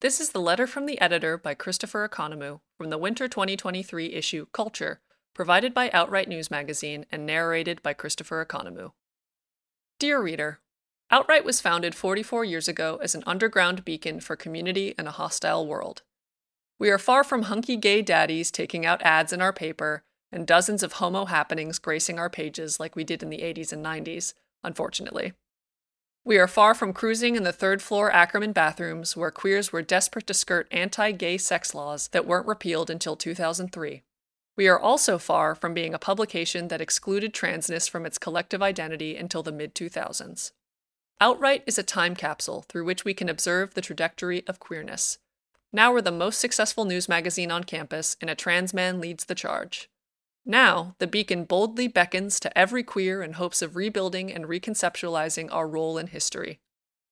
This is the letter from the editor by Christopher Economou from the winter 2023 issue Culture, provided by OutWrite News Magazine and narrated by Christopher Economou. Dear reader, OutWrite was founded 44 years ago as an underground beacon for community in a hostile world. We are far from hunky gay daddies taking out ads in our paper and dozens of homo happenings gracing our pages like we did in the 80s and 90s, unfortunately. We are far from cruising in the third floor Ackerman bathrooms where queers were desperate to skirt anti gay sex laws that weren't repealed until 2003. We are also far from being a publication that excluded transness from its collective identity until the mid 2000s. OutWrite is a time capsule through which we can observe the trajectory of queerness. Now we're the most successful news magazine on campus, and a trans man leads the charge. Now, the beacon boldly beckons to every queer in hopes of rebuilding and reconceptualizing our role in history.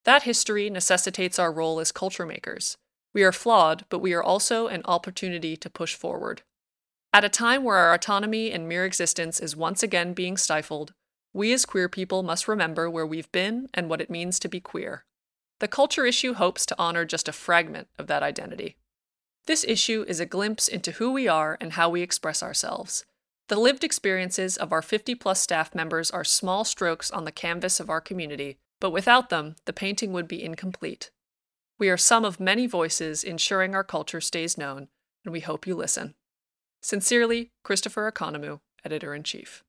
That history necessitates our role as culture makers. We are flawed, but we are also an opportunity to push forward. At a time where our autonomy and mere existence is once again being stifled, we as queer people must remember where we've been and what it means to be queer. The culture issue hopes to honor just a fragment of that identity. This issue is a glimpse into who we are and how we express ourselves. The lived experiences of our 50 plus staff members are small strokes on the canvas of our community, but without them, the painting would be incomplete. We are some of many voices ensuring our culture stays known, and we hope you listen. Sincerely, Christopher Economou, Editor in Chief.